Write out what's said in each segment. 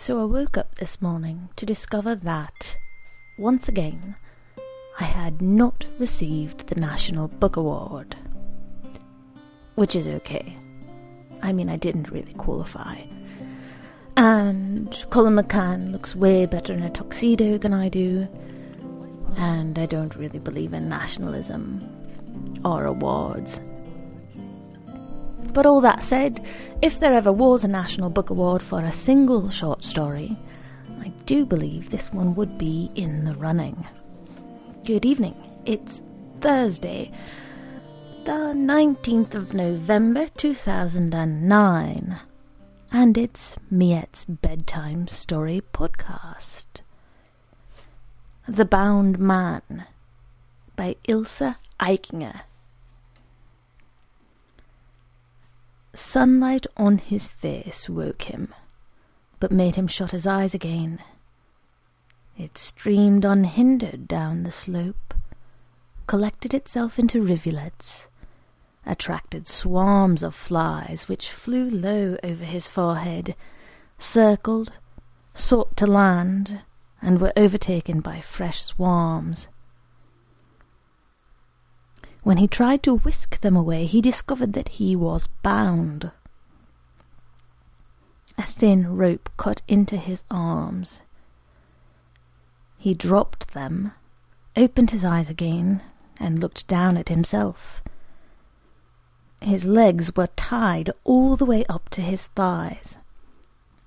So I woke up this morning to discover that, once again, I had not received the National Book Award. Which is okay. I mean, I didn't really qualify. And Colum McCann looks way better in a tuxedo than I do. And I don't really believe in nationalism or awards. But all that said, if there ever was a National Book Award for a single short story, I do believe this one would be in the running. Good evening. It's Thursday, the 19th of November 2009, and it's Miette's Bedtime Story Podcast. The Bound Man by Ilse Aichinger. Sunlight on his face woke him, but made him shut his eyes again. It streamed unhindered down the slope, collected itself into rivulets, attracted swarms of flies which flew low over his forehead, circled, sought to land, and were overtaken by fresh swarms. When he tried to whisk them away, he discovered that he was bound. A thin rope cut into his arms. He dropped them, opened his eyes again, and looked down at himself. His legs were tied all the way up to his thighs.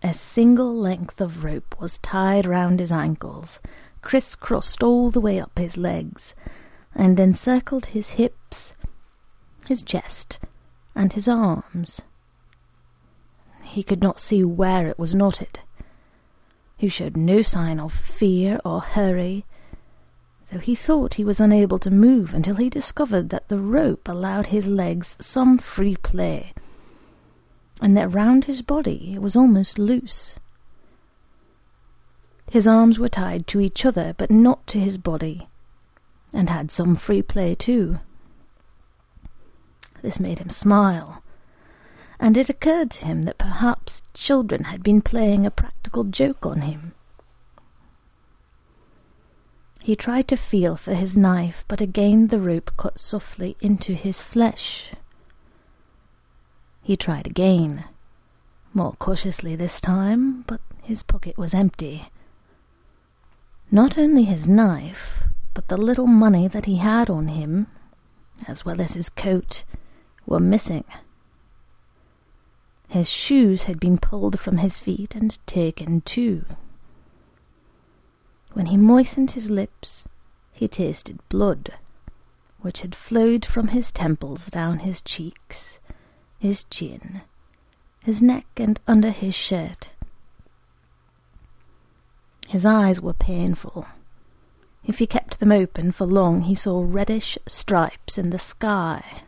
A single length of rope was tied round his ankles, criss-crossed all the way up his legs, and encircled his hips, his chest, and his arms. He could not see where it was knotted He showed no sign of fear or hurry, though he thought he was unable to move until he discovered that the rope allowed his legs some free play, and that round his body it was almost loose. His arms were tied to each other, but not to his body, and had some free play too. This made him smile and it occurred to him that perhaps children had been playing a practical joke on him. He tried to feel for his knife, but again the rope cut softly into his flesh. He tried again, more cautiously this time, but his pocket was empty. Not only his knife, but the little money that he had on him, as well as his coat, were missing. His shoes had been pulled from his feet and taken too. When he moistened his lips, he tasted blood, which had flowed from his temples down his cheeks, his chin, his neck, and under his shirt. His eyes were painful. If he kept them open for long, he saw reddish stripes in the sky.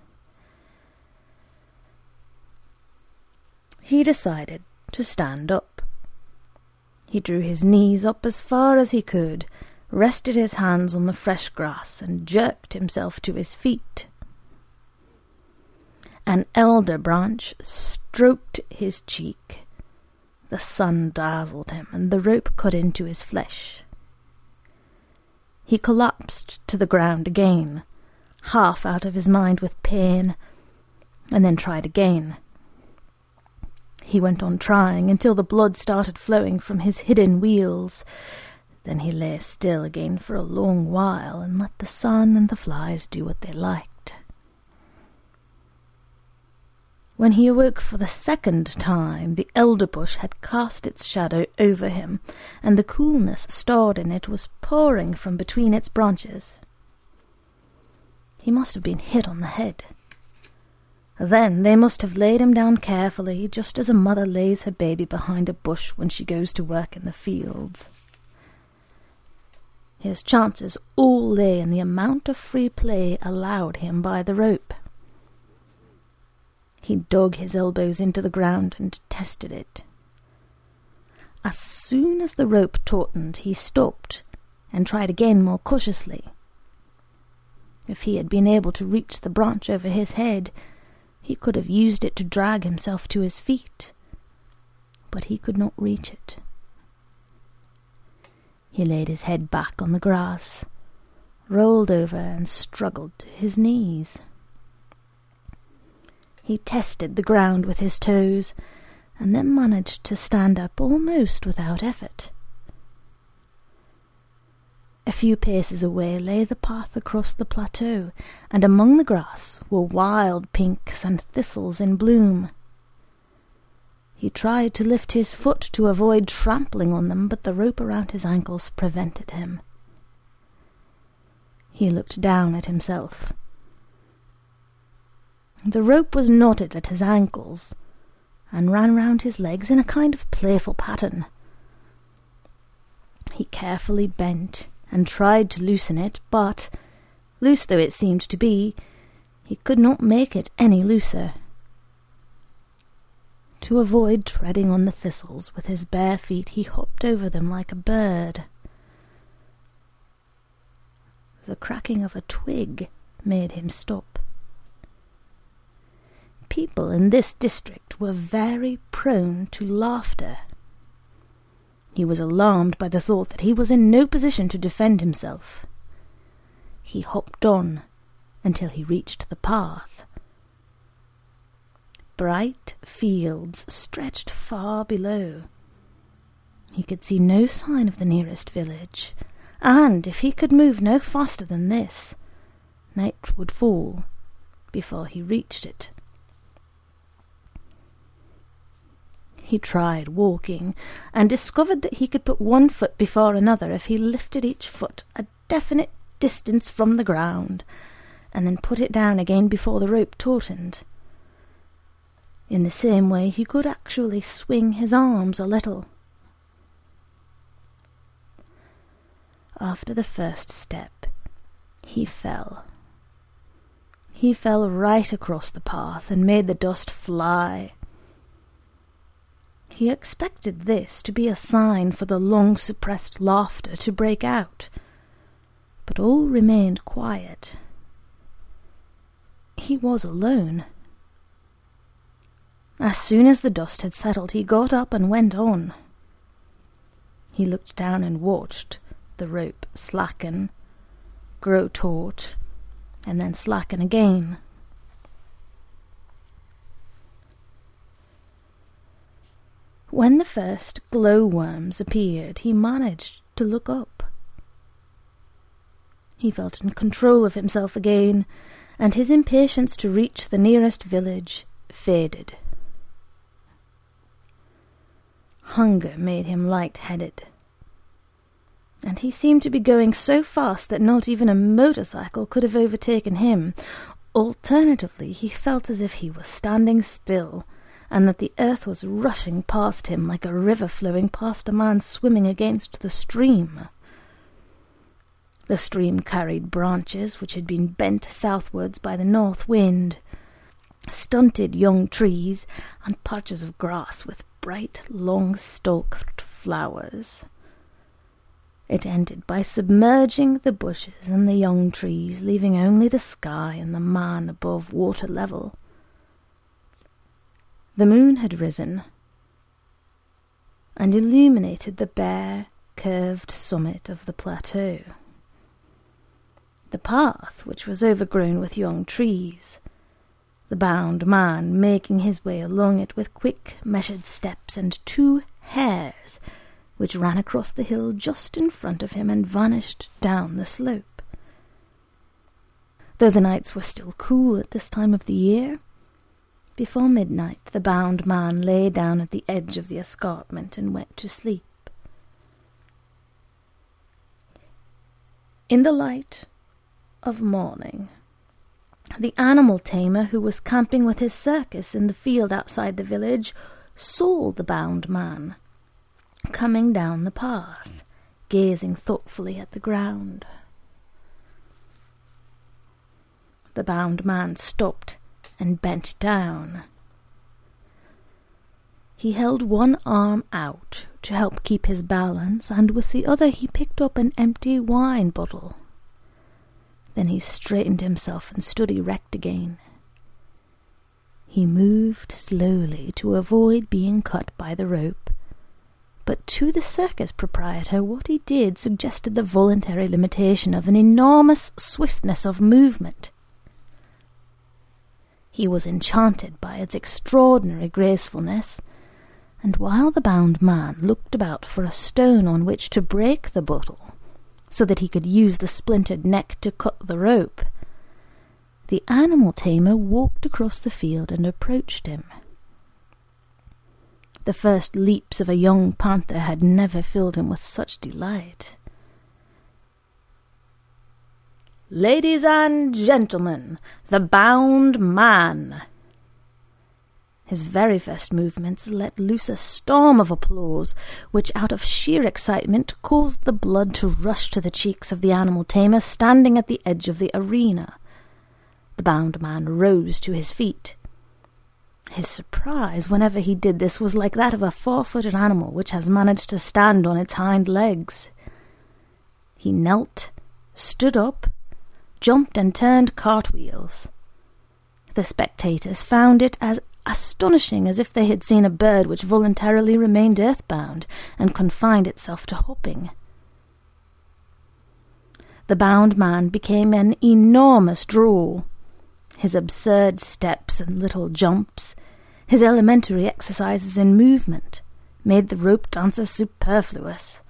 he decided to stand up. He drew his knees up as far as he could, rested his hands on the fresh grass, and jerked himself to his feet. An elder branch stroked his cheek. The sun dazzled him, and the rope cut into his flesh. He collapsed to the ground again, half out of his mind with pain, and then tried again. He went on trying until the blood started flowing from his hidden wheals. Then he lay still again for a long while and let the sun and the flies do what they liked. When he awoke for the second time, the elder bush had cast its shadow over him, and the coolness stored in it was pouring from between its branches. He must have been hit on the head. Then they must have laid him down carefully, just as a mother lays her baby behind a bush when she goes to work in the fields. His chances all lay in the amount of free play allowed him by the rope. He dug his elbows into the ground and tested it. As soon as the rope tautened, he stopped and tried again more cautiously. If he had been able to reach the branch over his head, he could have used it to drag himself to his feet, but he could not reach it. He laid his head back on the grass, rolled over, and struggled to his knees. He tested the ground with his toes, and then managed to stand up almost without effort. A few paces away lay the path across the plateau, and among the grass were wild pinks and thistles in bloom. He tried to lift his foot to avoid trampling on them, but the rope around his ankles prevented him. He looked down at himself. The rope was knotted at his ankles and ran round his legs in a kind of playful pattern. He carefully bent and tried to loosen it, but, loose though it seemed to be, he could not make it any looser. To avoid treading on the thistles with his bare feet, he hopped over them like a bird. The cracking of a twig made him stop. People in this district were very prone to laughter. He was alarmed by the thought that he was in no position to defend himself. He hopped on until he reached the path. Bright fields stretched far below. He could see no sign of the nearest village, and if he could move no faster than this, night would fall before he reached it. He tried walking, and discovered that he could put one foot before another if he lifted each foot a definite distance from the ground, and then put it down again before the rope tautened. In the same way, he could actually swing his arms a little. After the first step, he fell. He fell right across the path and made the dust fly. He expected this to be a sign for the long suppressed laughter to break out, but all remained quiet. He was alone. As soon as the dust had settled, he got up and went on. He looked down and watched the rope slacken, grow taut, and then slacken again. When the first glowworms appeared, he managed to look up. He felt in control of himself again, and his impatience to reach the nearest village faded. Hunger made him light-headed. And he seemed to be going so fast that not even a motorcycle could have overtaken him. Alternatively, he felt as if he was standing still, and that the earth was rushing past him like a river flowing past a man swimming against the stream. The stream carried branches which had been bent southwards by the north wind, stunted young trees, and patches of grass with bright, long stalked flowers. It ended by submerging the bushes and the young trees, leaving only the sky and the man above water level. The moon had risen and illuminated the bare, curved summit of the plateau. The path, which was overgrown with young trees, the bound man making his way along it with quick, measured steps, and two hares which ran across the hill just in front of him and vanished down the slope. Though the nights were still cool at this time of the year, before midnight the bound man lay down at the edge of the escarpment and went to sleep. In the light of morning, the animal tamer who was camping with his circus in the field outside the village saw the bound man coming down the path, gazing thoughtfully at the ground. The bound man stopped and bent down. He held one arm out to help keep his balance, and with the other he picked up an empty wine bottle. Then he straightened himself and stood erect again. He moved slowly to avoid being cut by the rope, But to the circus proprietor, what he did suggested the voluntary limitation of an enormous swiftness of movement. He was enchanted by its extraordinary gracefulness, and while the bound man looked about for a stone on which to break the bottle, so that he could use the splintered neck to cut the rope, the animal tamer walked across the field and approached him. The first leaps of a young panther had never filled him with such delight. Ladies and gentlemen, the bound man! His very first movements let loose a storm of applause, which out of sheer excitement caused the blood to rush to the cheeks of the animal tamer standing at the edge of the arena. The bound man rose to his feet. His surprise whenever he did this was like that of a four footed animal which has managed to stand on its hind legs. He knelt, stood up, jumped, and turned cartwheels. The spectators found it as astonishing as if they had seen a bird which voluntarily remained earthbound and confined itself to hopping. The bound man became an enormous draw his absurd steps and little jumps, his elementary exercises in movement, made the rope dancer superfluous.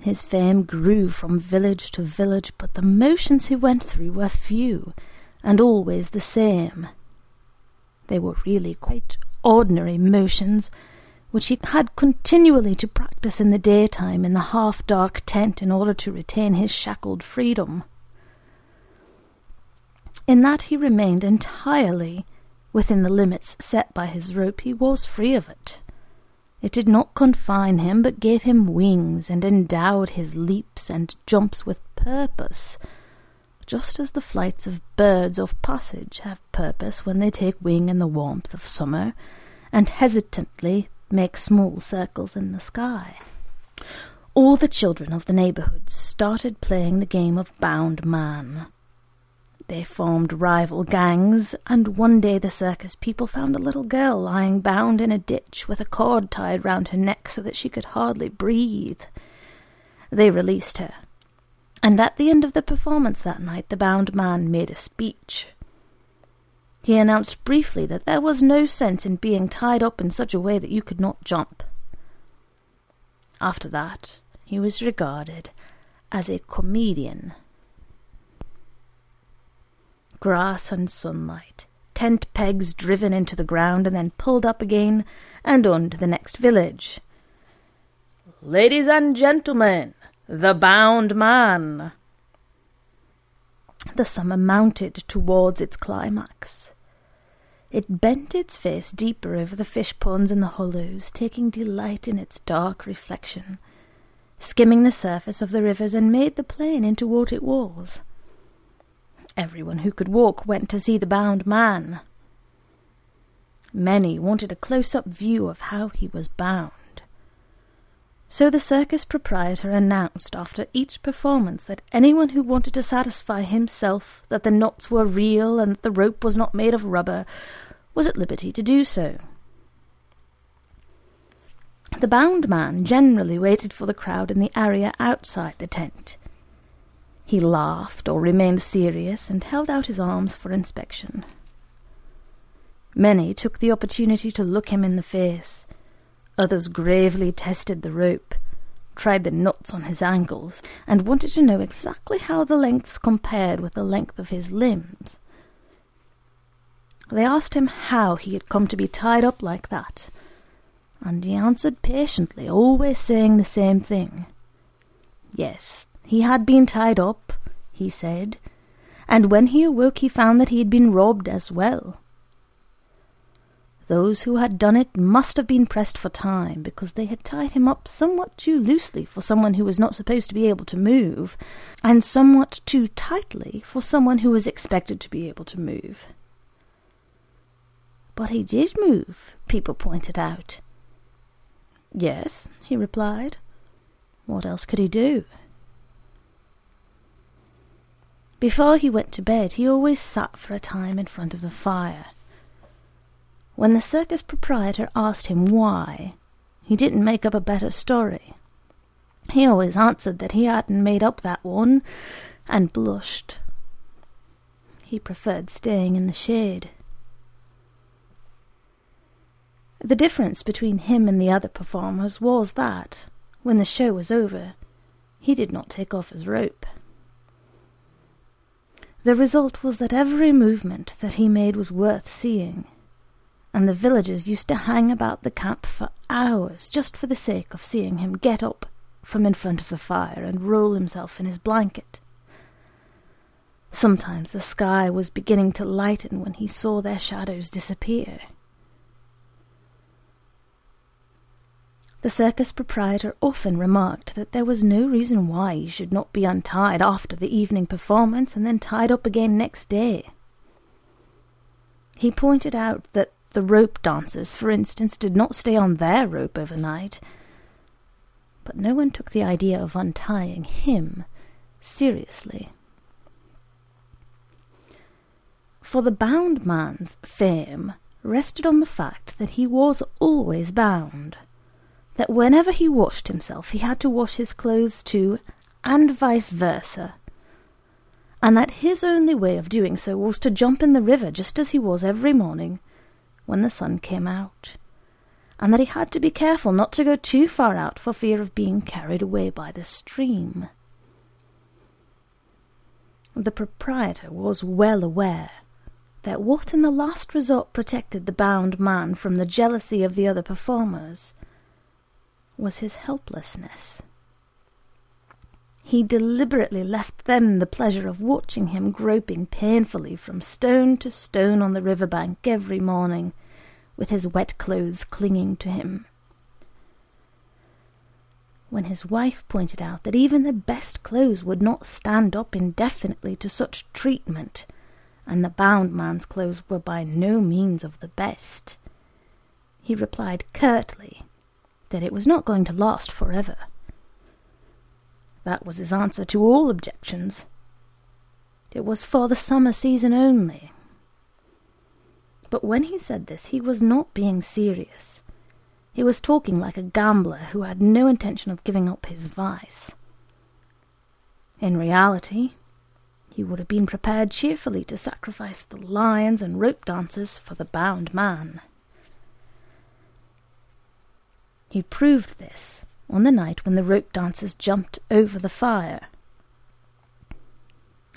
His fame grew from village to village, but the motions he went through were few, and always the same. They were really quite ordinary motions, which he had continually to practice in the daytime in the half dark tent in order to retain his shackled freedom in that he remained entirely within the limits set by his rope, he was free of it. It did not confine him, but gave him wings and endowed his leaps and jumps with purpose, just as the flights of birds of passage have purpose when they take wing in the warmth of summer, and hesitantly make small circles in the sky. All the children of the neighbourhood started playing the game of bound man. They formed rival gangs, and one day the circus people found a little girl lying bound in a ditch with a cord tied round her neck so that she could hardly breathe. They released her, and at the end of the performance that night the bound man made a speech. He announced briefly that there was no sense in being tied up in such a way that you could not jump. After that, he was regarded as a comedian grass and sunlight, tent pegs driven into the ground and then pulled up again, and on to the next village. Ladies and gentlemen, the bound man. The summer mounted towards its climax. It bent its face deeper over the fish ponds in the hollows, taking delight in its dark reflection, skimming the surface of the rivers and made the plain into what it was Everyone who could walk went to see the bound man. Many wanted a close up view of how he was bound. So the circus proprietor announced after each performance that anyone who wanted to satisfy himself that the knots were real and that the rope was not made of rubber was at liberty to do so. The bound man generally waited for the crowd in the area outside the tent. He laughed or remained serious and held out his arms for inspection. Many took the opportunity to look him in the face. Others gravely tested the rope, tried the knots on his ankles, and wanted to know exactly how the lengths compared with the length of his limbs. They asked him how he had come to be tied up like that, and he answered patiently, always saying the same thing. Yes, he had been tied up, he said, and when he awoke he found that he had been robbed as well. Those who had done it must have been pressed for time, because they had tied him up somewhat too loosely for someone who was not supposed to be able to move, and somewhat too tightly for someone who was expected to be able to move. But he did move, people pointed out. Yes, he replied. What else could he do? Before he went to bed, he always sat for a time in front of the fire. When the circus proprietor asked him why, he didn't make up a better story. He always answered that he hadn't made up that one, and blushed. He preferred staying in the shade. The difference between him and the other performers was that, when the show was over, he did not take off his rope. The result was that every movement that he made was worth seeing, and the villagers used to hang about the camp for hours just for the sake of seeing him get up from in front of the fire and roll himself in his blanket. Sometimes the sky was beginning to lighten when he saw their shadows disappear. The circus proprietor often remarked that there was no reason why he should not be untied after the evening performance and then tied up again next day. He pointed out that the rope dancers, for instance, did not stay on their rope overnight, but no one took the idea of untying him seriously. For the bound man's fame rested on the fact that he was always bound that whenever he washed himself, he had to wash his clothes too, and vice versa, and that his only way of doing so was to jump in the river just as he was every morning when the sun came out, and that he had to be careful not to go too far out for fear of being carried away by the stream. The proprietor was well aware that what in the last resort protected the bound man from the jealousy of the other performers was his helplessness. He deliberately left them the pleasure of watching him groping painfully from stone to stone on the river bank every morning, with his wet clothes clinging to him. When his wife pointed out that even the best clothes would not stand up indefinitely to such treatment, and the bound man's clothes were by no means of the best, he replied curtly that it was not going to last forever. That was his answer to all objections. It was for the summer season only. But when he said this, he was not being serious. He was talking like a gambler who had no intention of giving up his vice. In reality, he would have been prepared cheerfully to sacrifice the lions and rope dancers for the bound man. He proved this on the night when the rope dancers jumped over the fire.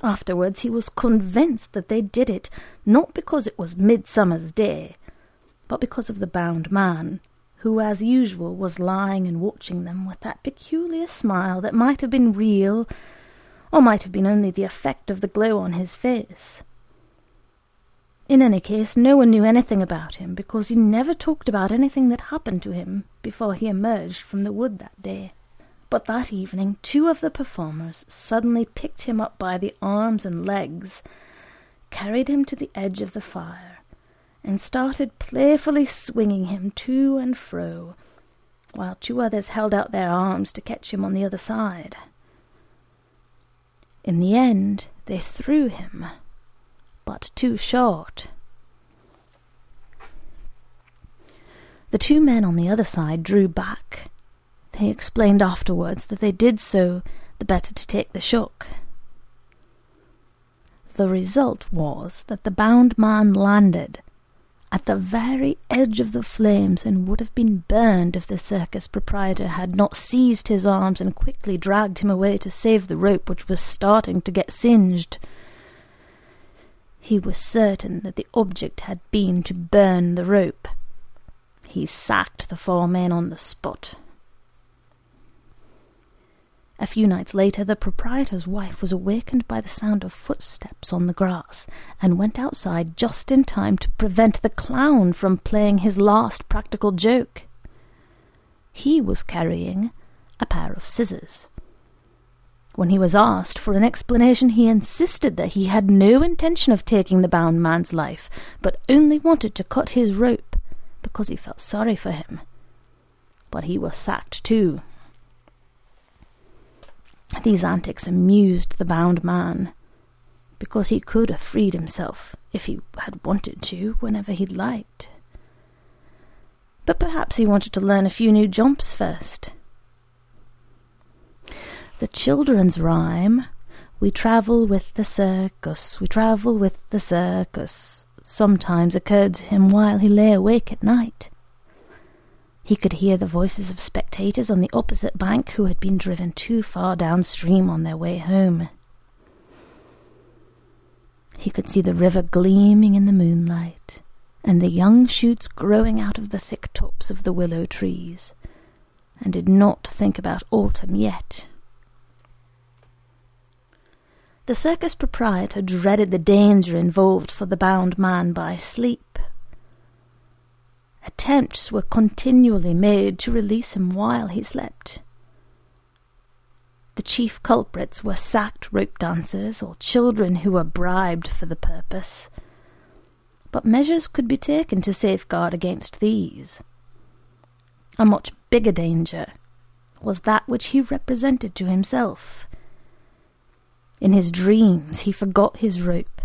Afterwards, he was convinced that they did it not because it was Midsummer's Day, but because of the bound man, who, as usual, was lying and watching them with that peculiar smile that might have been real, or might have been only the effect of the glow on his face. In any case, no one knew anything about him because he never talked about anything that happened to him before he emerged from the wood that day. But that evening, two of the performers suddenly picked him up by the arms and legs, carried him to the edge of the fire, and started playfully swinging him to and fro, while two others held out their arms to catch him on the other side. In the end, they threw him but too short. The two men on the other side drew back. They explained afterwards that they did so the better to take the shock. The result was that the bound man landed at the very edge of the flames and would have been burned if the circus proprietor had not seized his arms and quickly dragged him away to save the rope which was starting to get singed. He was certain that the object had been to burn the rope. He sacked the four men on the spot. A few nights later, the proprietor's wife was awakened by the sound of footsteps on the grass and went outside just in time to prevent the clown from playing his last practical joke. He was carrying a pair of scissors. When he was asked for an explanation, he insisted that he had no intention of taking the bound man's life, but only wanted to cut his rope because he felt sorry for him. But he was sacked too. These antics amused the bound man, because he could have freed himself if he had wanted to whenever he'd liked. but perhaps he wanted to learn a few new jumps first. The children's rhyme We travel with the circus, we travel with the circus, sometimes occurred to him while he lay awake at night. He could hear the voices of spectators on the opposite bank who had been driven too far downstream on their way home. He could see the river gleaming in the moonlight, and the young shoots growing out of the thick tops of the willow trees, and did not think about autumn yet. The circus proprietor dreaded the danger involved for the bound man by sleep. Attempts were continually made to release him while he slept. The chief culprits were sacked rope dancers or children who were bribed for the purpose. But measures could be taken to safeguard against these. A much bigger danger was that which he represented to himself. In his dreams, he forgot his rope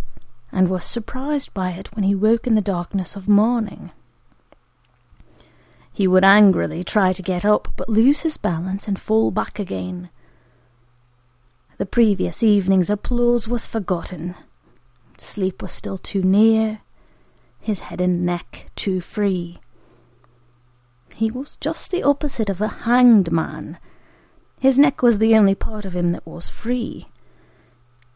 and was surprised by it when he woke in the darkness of morning. He would angrily try to get up, but lose his balance and fall back again. The previous evening's applause was forgotten. Sleep was still too near, his head and neck too free. He was just the opposite of a hanged man. His neck was the only part of him that was free.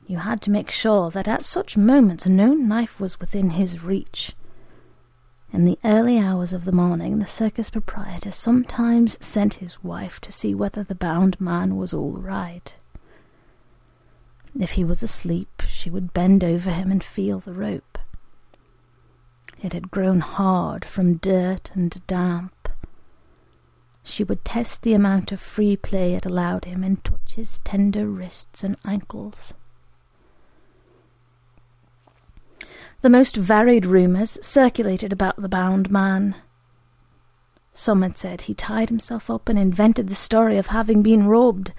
You had to make sure that at such moments no knife was within his reach. In the early hours of the morning, the circus proprietor sometimes sent his wife to see whether the bound man was all right. If he was asleep, she would bend over him and feel the rope. It had grown hard from dirt and damp. She would test the amount of free play it allowed him and touch his tender wrists and ankles. The most varied rumours circulated about the bound man. Some had said he tied himself up and invented the story of having been robbed,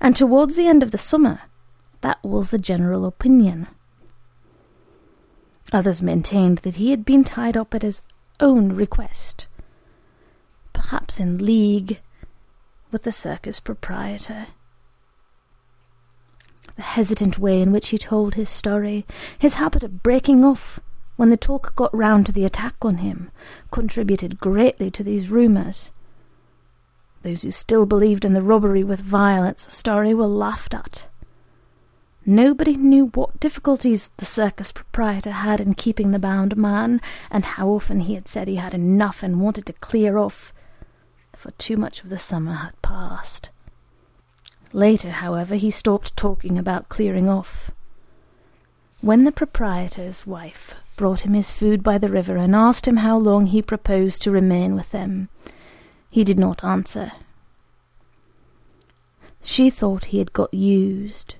and towards the end of the summer, that was the general opinion. Others maintained that he had been tied up at his own request, perhaps in league with the circus proprietor the hesitant way in which he told his story, his habit of breaking off when the talk got round to the attack on him, contributed greatly to these rumours. Those who still believed in the robbery with violence story were laughed at. Nobody knew what difficulties the circus proprietor had in keeping the bound man, and how often he had said he had enough and wanted to clear off, for too much of the summer had passed. Later, however, he stopped talking about clearing off. When the proprietor's wife brought him his food by the river and asked him how long he proposed to remain with them, he did not answer. She thought he had got used,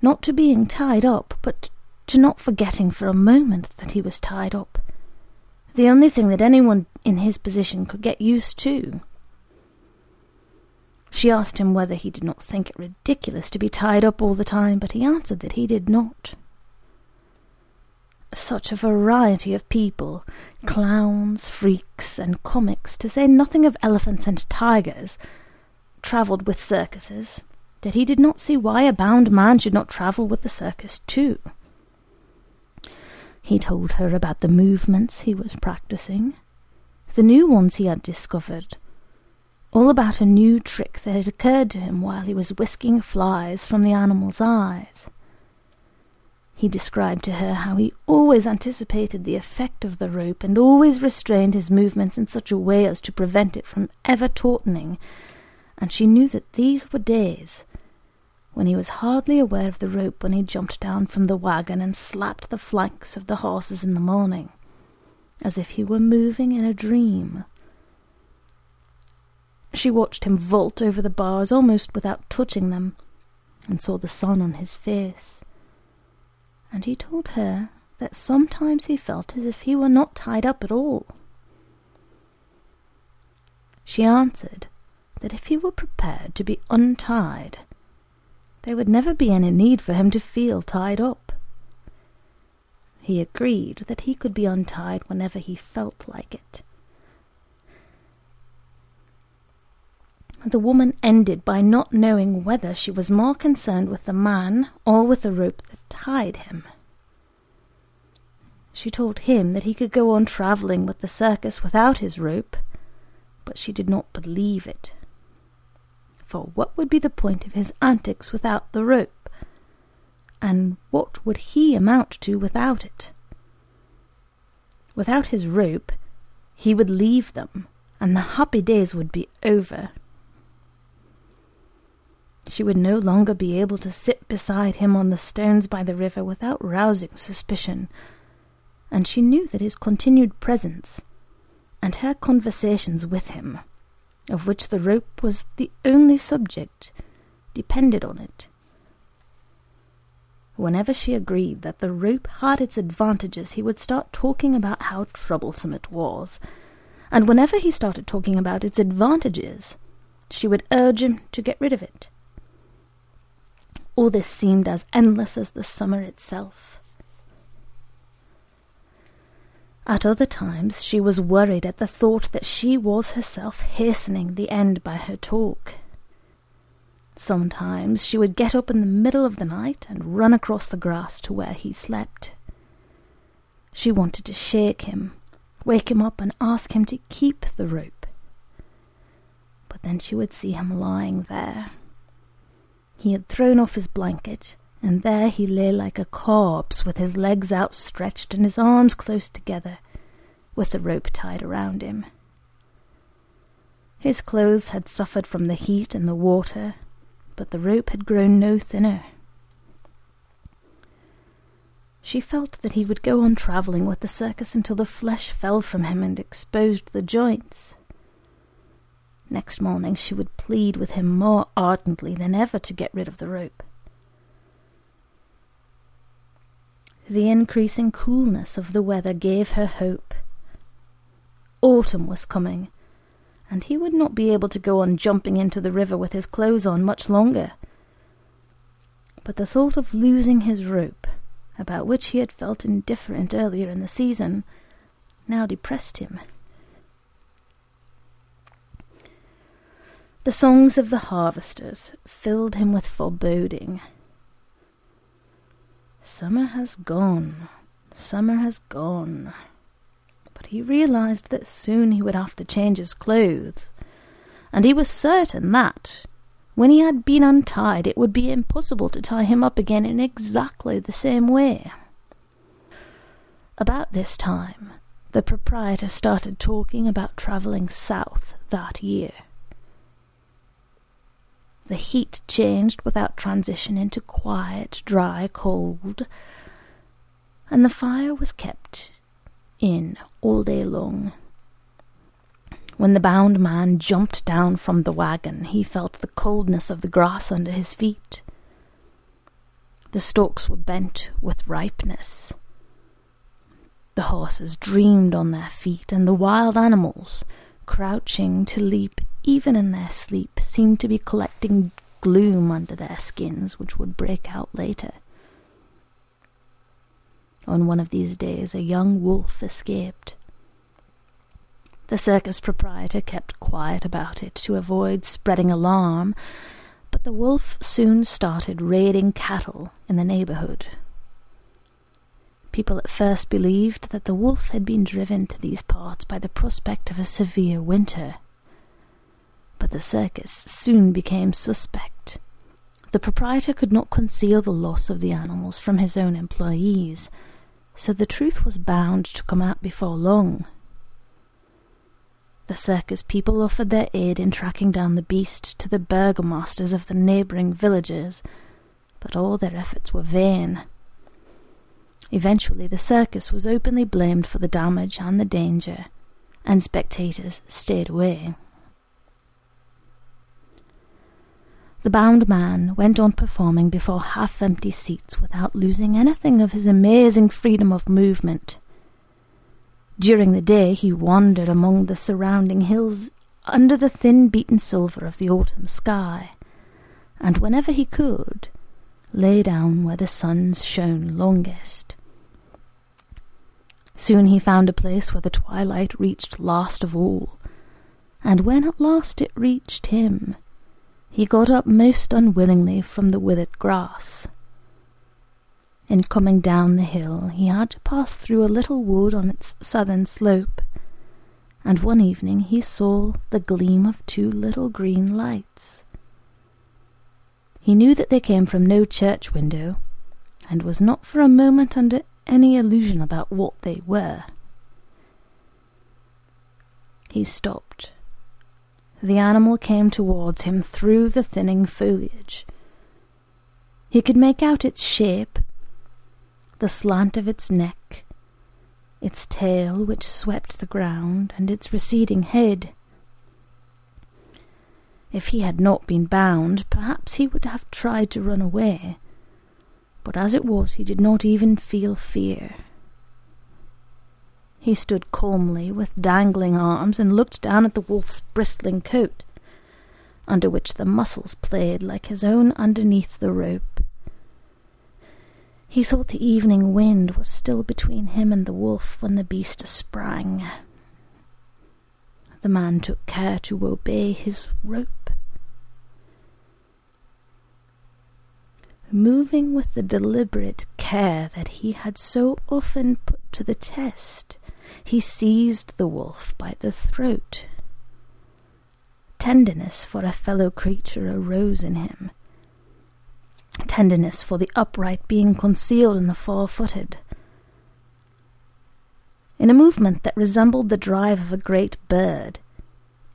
not to being tied up, but to not forgetting for a moment that he was tied up. The only thing that anyone in his position could get used to. She asked him whether he did not think it ridiculous to be tied up all the time, but he answered that he did not. Such a variety of people clowns, freaks, and comics, to say nothing of elephants and tigers travelled with circuses, that he did not see why a bound man should not travel with the circus too. He told her about the movements he was practicing, the new ones he had discovered, all about a new trick that had occurred to him while he was whisking flies from the animal's eyes. He described to her how he always anticipated the effect of the rope and always restrained his movements in such a way as to prevent it from ever tautening, and she knew that these were days when he was hardly aware of the rope when he jumped down from the wagon and slapped the flanks of the horses in the morning, as if he were moving in a dream. She watched him vault over the bars almost without touching them, and saw the sun on his face. And he told her that sometimes he felt as if he were not tied up at all. She answered that if he were prepared to be untied, there would never be any need for him to feel tied up. He agreed that he could be untied whenever he felt like it. The woman ended by not knowing whether she was more concerned with the man or with the rope that tied him. She told him that he could go on travelling with the circus without his rope, but she did not believe it. For what would be the point of his antics without the rope? And what would he amount to without it? Without his rope, he would leave them, and the happy days would be over. She would no longer be able to sit beside him on the stones by the river without rousing suspicion, and she knew that his continued presence, and her conversations with him, of which the rope was the only subject, depended on it. Whenever she agreed that the rope had its advantages, he would start talking about how troublesome it was, and whenever he started talking about its advantages, she would urge him to get rid of it. All this seemed as endless as the summer itself. At other times, she was worried at the thought that she was herself hastening the end by her talk. Sometimes she would get up in the middle of the night and run across the grass to where he slept. She wanted to shake him, wake him up, and ask him to keep the rope. But then she would see him lying there, he had thrown off his blanket, and there he lay like a corpse, with his legs outstretched and his arms close together, with the rope tied around him. His clothes had suffered from the heat and the water, but the rope had grown no thinner. She felt that he would go on travelling with the circus until the flesh fell from him and exposed the joints. Next morning she would plead with him more ardently than ever to get rid of the rope. The increasing coolness of the weather gave her hope. Autumn was coming, and he would not be able to go on jumping into the river with his clothes on much longer. But the thought of losing his rope, about which he had felt indifferent earlier in the season, now depressed him. The songs of the harvesters filled him with foreboding. Summer has gone, summer has gone. But he realized that soon he would have to change his clothes, and he was certain that, when he had been untied, it would be impossible to tie him up again in exactly the same way. About this time, the proprietor started talking about travelling south that year. The heat changed without transition into quiet, dry cold, and the fire was kept in all day long. When the bound man jumped down from the wagon, he felt the coldness of the grass under his feet. The stalks were bent with ripeness. The horses dreamed on their feet, and the wild animals, crouching to leap even in their sleep, seemed to be collecting gloom under their skins, which would break out later. On one of these days, a young wolf escaped. The circus proprietor kept quiet about it to avoid spreading alarm, but the wolf soon started raiding cattle in the neighborhood. People at first believed that the wolf had been driven to these parts by the prospect of a severe winter but the circus soon became suspect. The proprietor could not conceal the loss of the animals from his own employees, so the truth was bound to come out before long. The circus people offered their aid in tracking down the beast to the burgomasters of the neighbouring villages, but all their efforts were vain. Eventually, the circus was openly blamed for the damage and the danger, and spectators stayed away. The bound man went on performing before half empty seats without losing anything of his amazing freedom of movement. During the day he wandered among the surrounding hills under the thin beaten silver of the autumn sky, and whenever he could, lay down where the sun shone longest. Soon he found a place where the twilight reached last of all, and when at last it reached him, he got up most unwillingly from the withered grass. In coming down the hill, he had to pass through a little wood on its southern slope, and one evening he saw the gleam of two little green lights. He knew that they came from no church window, and was not for a moment under any illusion about what they were. He stopped. The animal came towards him through the thinning foliage. He could make out its shape, the slant of its neck, its tail which swept the ground, and its receding head. If he had not been bound, perhaps he would have tried to run away, but as it was, he did not even feel fear. He stood calmly, with dangling arms, and looked down at the wolf's bristling coat, under which the muscles played like his own underneath the rope. He thought the evening wind was still between him and the wolf when the beast sprang. The man took care to obey his rope. Moving with the deliberate care that he had so often put to the test, he seized the wolf by the throat. Tenderness for a fellow creature arose in him. Tenderness for the upright being concealed in the four footed. In a movement that resembled the drive of a great bird,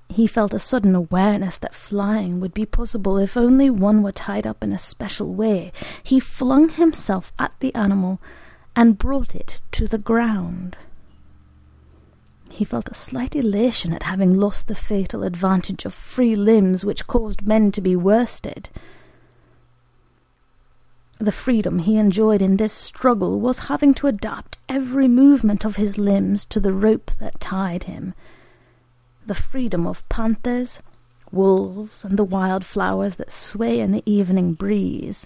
he felt a sudden awareness that flying would be possible if only one were tied up in a special way. He flung himself at the animal and brought it to the ground. He felt a slight elation at having lost the fatal advantage of free limbs which caused men to be worsted. The freedom he enjoyed in this struggle was having to adapt every movement of his limbs to the rope that tied him. The freedom of panthers, wolves, and the wild flowers that sway in the evening breeze.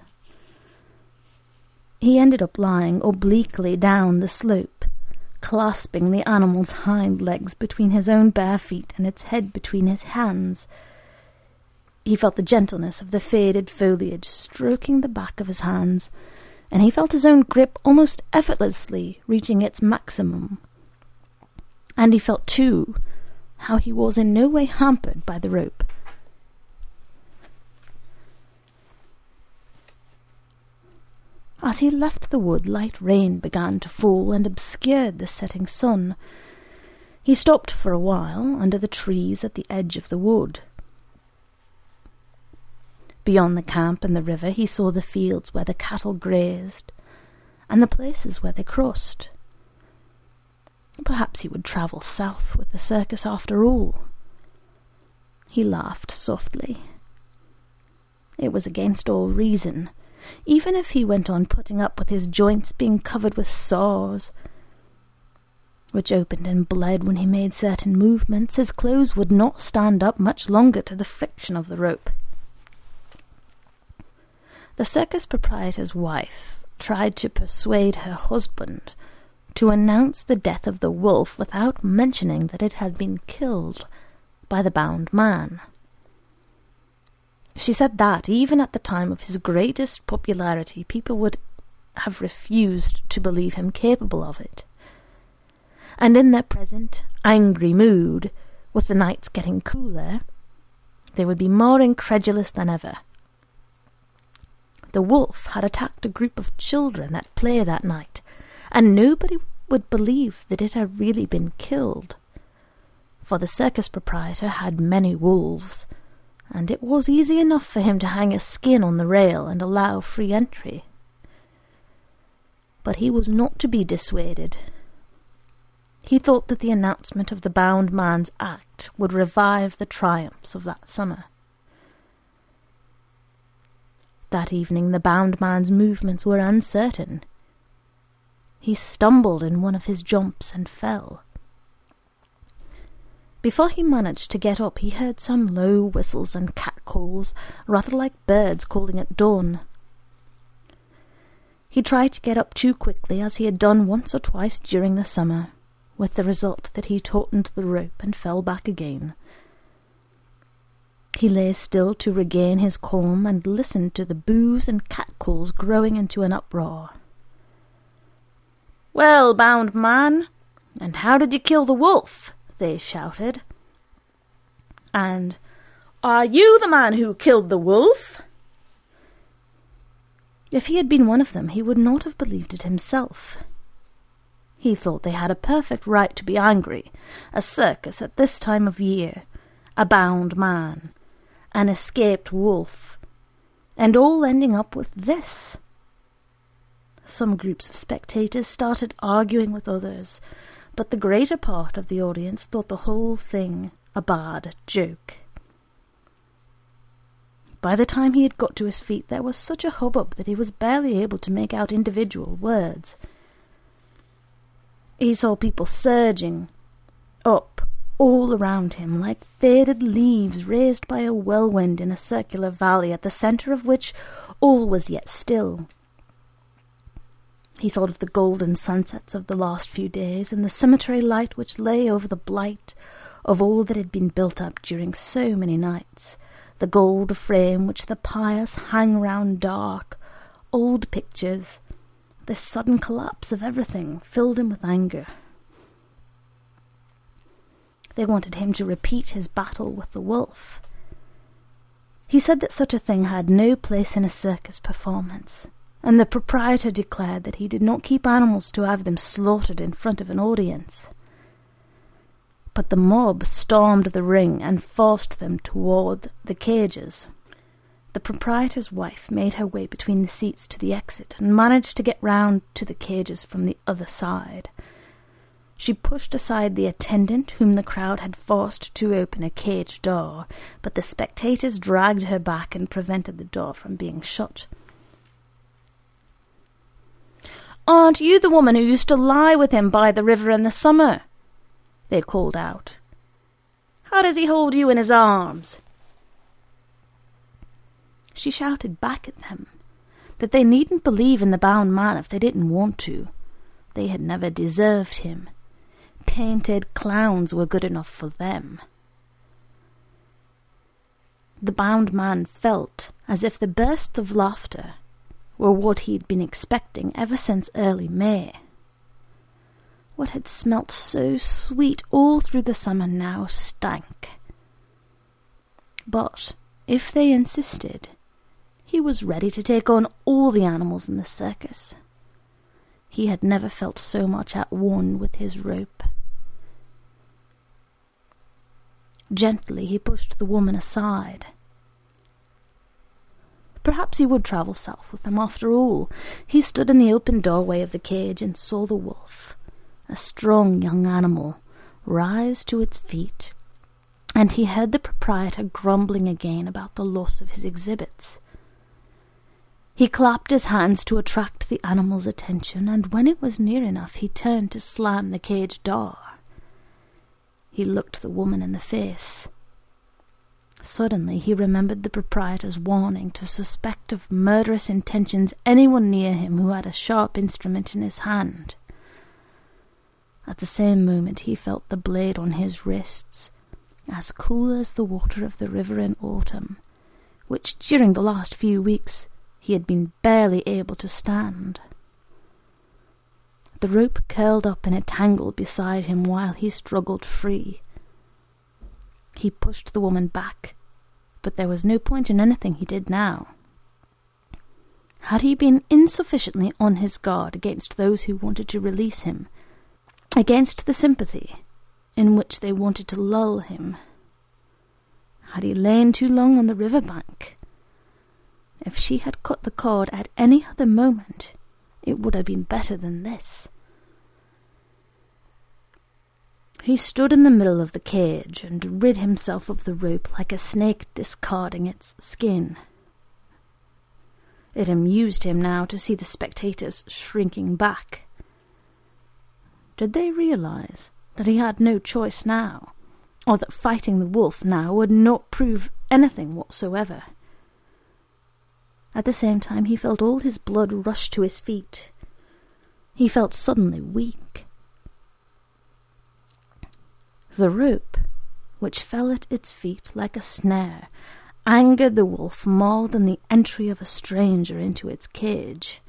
He ended up lying obliquely down the slope, clasping the animal's hind legs between his own bare feet and its head between his hands. He felt the gentleness of the faded foliage stroking the back of his hands, and he felt his own grip almost effortlessly reaching its maximum. And he felt, too, how he was in no way hampered by the rope. As he left the wood, light rain began to fall and obscured the setting sun. He stopped for a while under the trees at the edge of the wood. Beyond the camp and the river, he saw the fields where the cattle grazed, and the places where they crossed. Perhaps he would travel south with the circus after all. He laughed softly. It was against all reason even if he went on putting up with his joints being covered with sores, which opened and bled when he made certain movements, his clothes would not stand up much longer to the friction of the rope. The circus proprietor's wife tried to persuade her husband to announce the death of the wolf without mentioning that it had been killed by the bound man. She said that, even at the time of his greatest popularity, people would have refused to believe him capable of it. And in their present angry mood, with the nights getting cooler, they would be more incredulous than ever. The wolf had attacked a group of children at play that night, and nobody would believe that it had really been killed. For the circus proprietor had many wolves, and it was easy enough for him to hang a skin on the rail and allow free entry. But he was not to be dissuaded. He thought that the announcement of the bound man's act would revive the triumphs of that summer. That evening the bound man's movements were uncertain. He stumbled in one of his jumps and fell. Before he managed to get up, he heard some low whistles and catcalls, rather like birds calling at dawn. He tried to get up too quickly, as he had done once or twice during the summer, with the result that he tautened the rope and fell back again. He lay still to regain his calm and listened to the boos and catcalls growing into an uproar. Well, bound man, and how did you kill the wolf? They shouted. And are you the man who killed the wolf? If he had been one of them, he would not have believed it himself. He thought they had a perfect right to be angry. A circus at this time of year, a bound man, an escaped wolf, and all ending up with this. Some groups of spectators started arguing with others, but the greater part of the audience thought the whole thing a bad joke. By the time he had got to his feet, there was such a hubbub that he was barely able to make out individual words. He saw people surging up all around him like faded leaves raised by a whirlwind in a circular valley at the centre of which all was yet still. He thought of the golden sunsets of the last few days and the cemetery light which lay over the blight of all that had been built up during so many nights, the gold frame which the pious hang round dark, old pictures, this sudden collapse of everything filled him with anger. They wanted him to repeat his battle with the wolf. He said that such a thing had no place in a circus performance, and the proprietor declared that he did not keep animals to have them slaughtered in front of an audience. But the mob stormed the ring and forced them toward the cages. The proprietor's wife made her way between the seats to the exit and managed to get round to the cages from the other side. She pushed aside the attendant whom the crowd had forced to open a cage door, but the spectators dragged her back and prevented the door from being shut. Aren't you the woman who used to lie with him by the river in the summer? They called out. How does he hold you in his arms? she shouted back at them that they needn't believe in the bound man if they didn't want to. They had never deserved him. Painted clowns were good enough for them. The bound man felt as if the bursts of laughter were what he had been expecting ever since early May. What had smelt so sweet all through the summer now stank. But if they insisted, he was ready to take on all the animals in the circus. He had never felt so much at one with his rope. Gently he pushed the woman aside. Perhaps he would travel south with them after all. He stood in the open doorway of the cage and saw the wolf, a strong young animal, rise to its feet, and he heard the proprietor grumbling again about the loss of his exhibits. He clapped his hands to attract the animal's attention, and when it was near enough, he turned to slam the cage door. He looked the woman in the face. Suddenly he remembered the proprietor's warning to suspect of murderous intentions anyone near him who had a sharp instrument in his hand. At the same moment he felt the blade on his wrists, as cool as the water of the river in autumn, which during the last few weeks he had been barely able to stand. The rope curled up in a tangle beside him while he struggled free. He pushed the woman back, but there was no point in anything he did now. Had he been insufficiently on his guard against those who wanted to release him, against the sympathy in which they wanted to lull him? Had he lain too long on the river bank? If she had cut the cord at any other moment, it would have been better than this. He stood in the middle of the cage and rid himself of the rope like a snake discarding its skin. It amused him now to see the spectators shrinking back. Did they realize that he had no choice now, or that fighting the wolf now would not prove anything whatsoever? At the same time, he felt all his blood rush to his feet. He felt suddenly weak. The rope which fell at its feet like a snare, angered the wolf more than the entry of a stranger into its cage.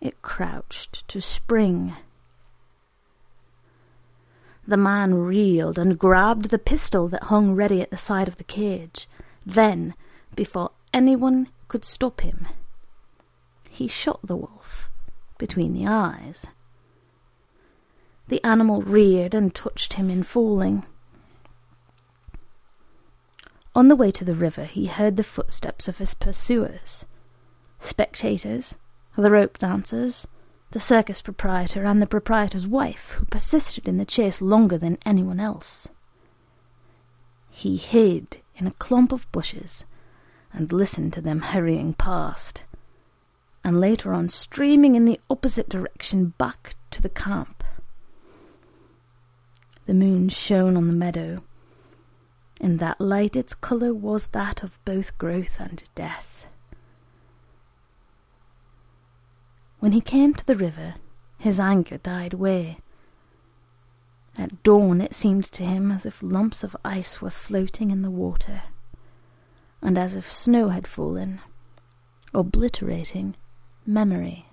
It crouched to spring. The man reeled and grabbed the pistol that hung ready at the side of the cage. Then, before anyone could stop him, he shot the wolf between the eyes. The animal reared and touched him in falling. On the way to the river, he heard the footsteps of his pursuers. Spectators, the rope dancers, the circus proprietor, and the proprietor's wife, who persisted in the chase longer than anyone else. He hid in a clump of bushes and listened to them hurrying past, and later on streaming in the opposite direction back to the camp. The moon shone on the meadow. In that light, its colour was that of both growth and death. When he came to the river, his anger died away. At dawn, it seemed to him as if lumps of ice were floating in the water, and as if snow had fallen, obliterating memory.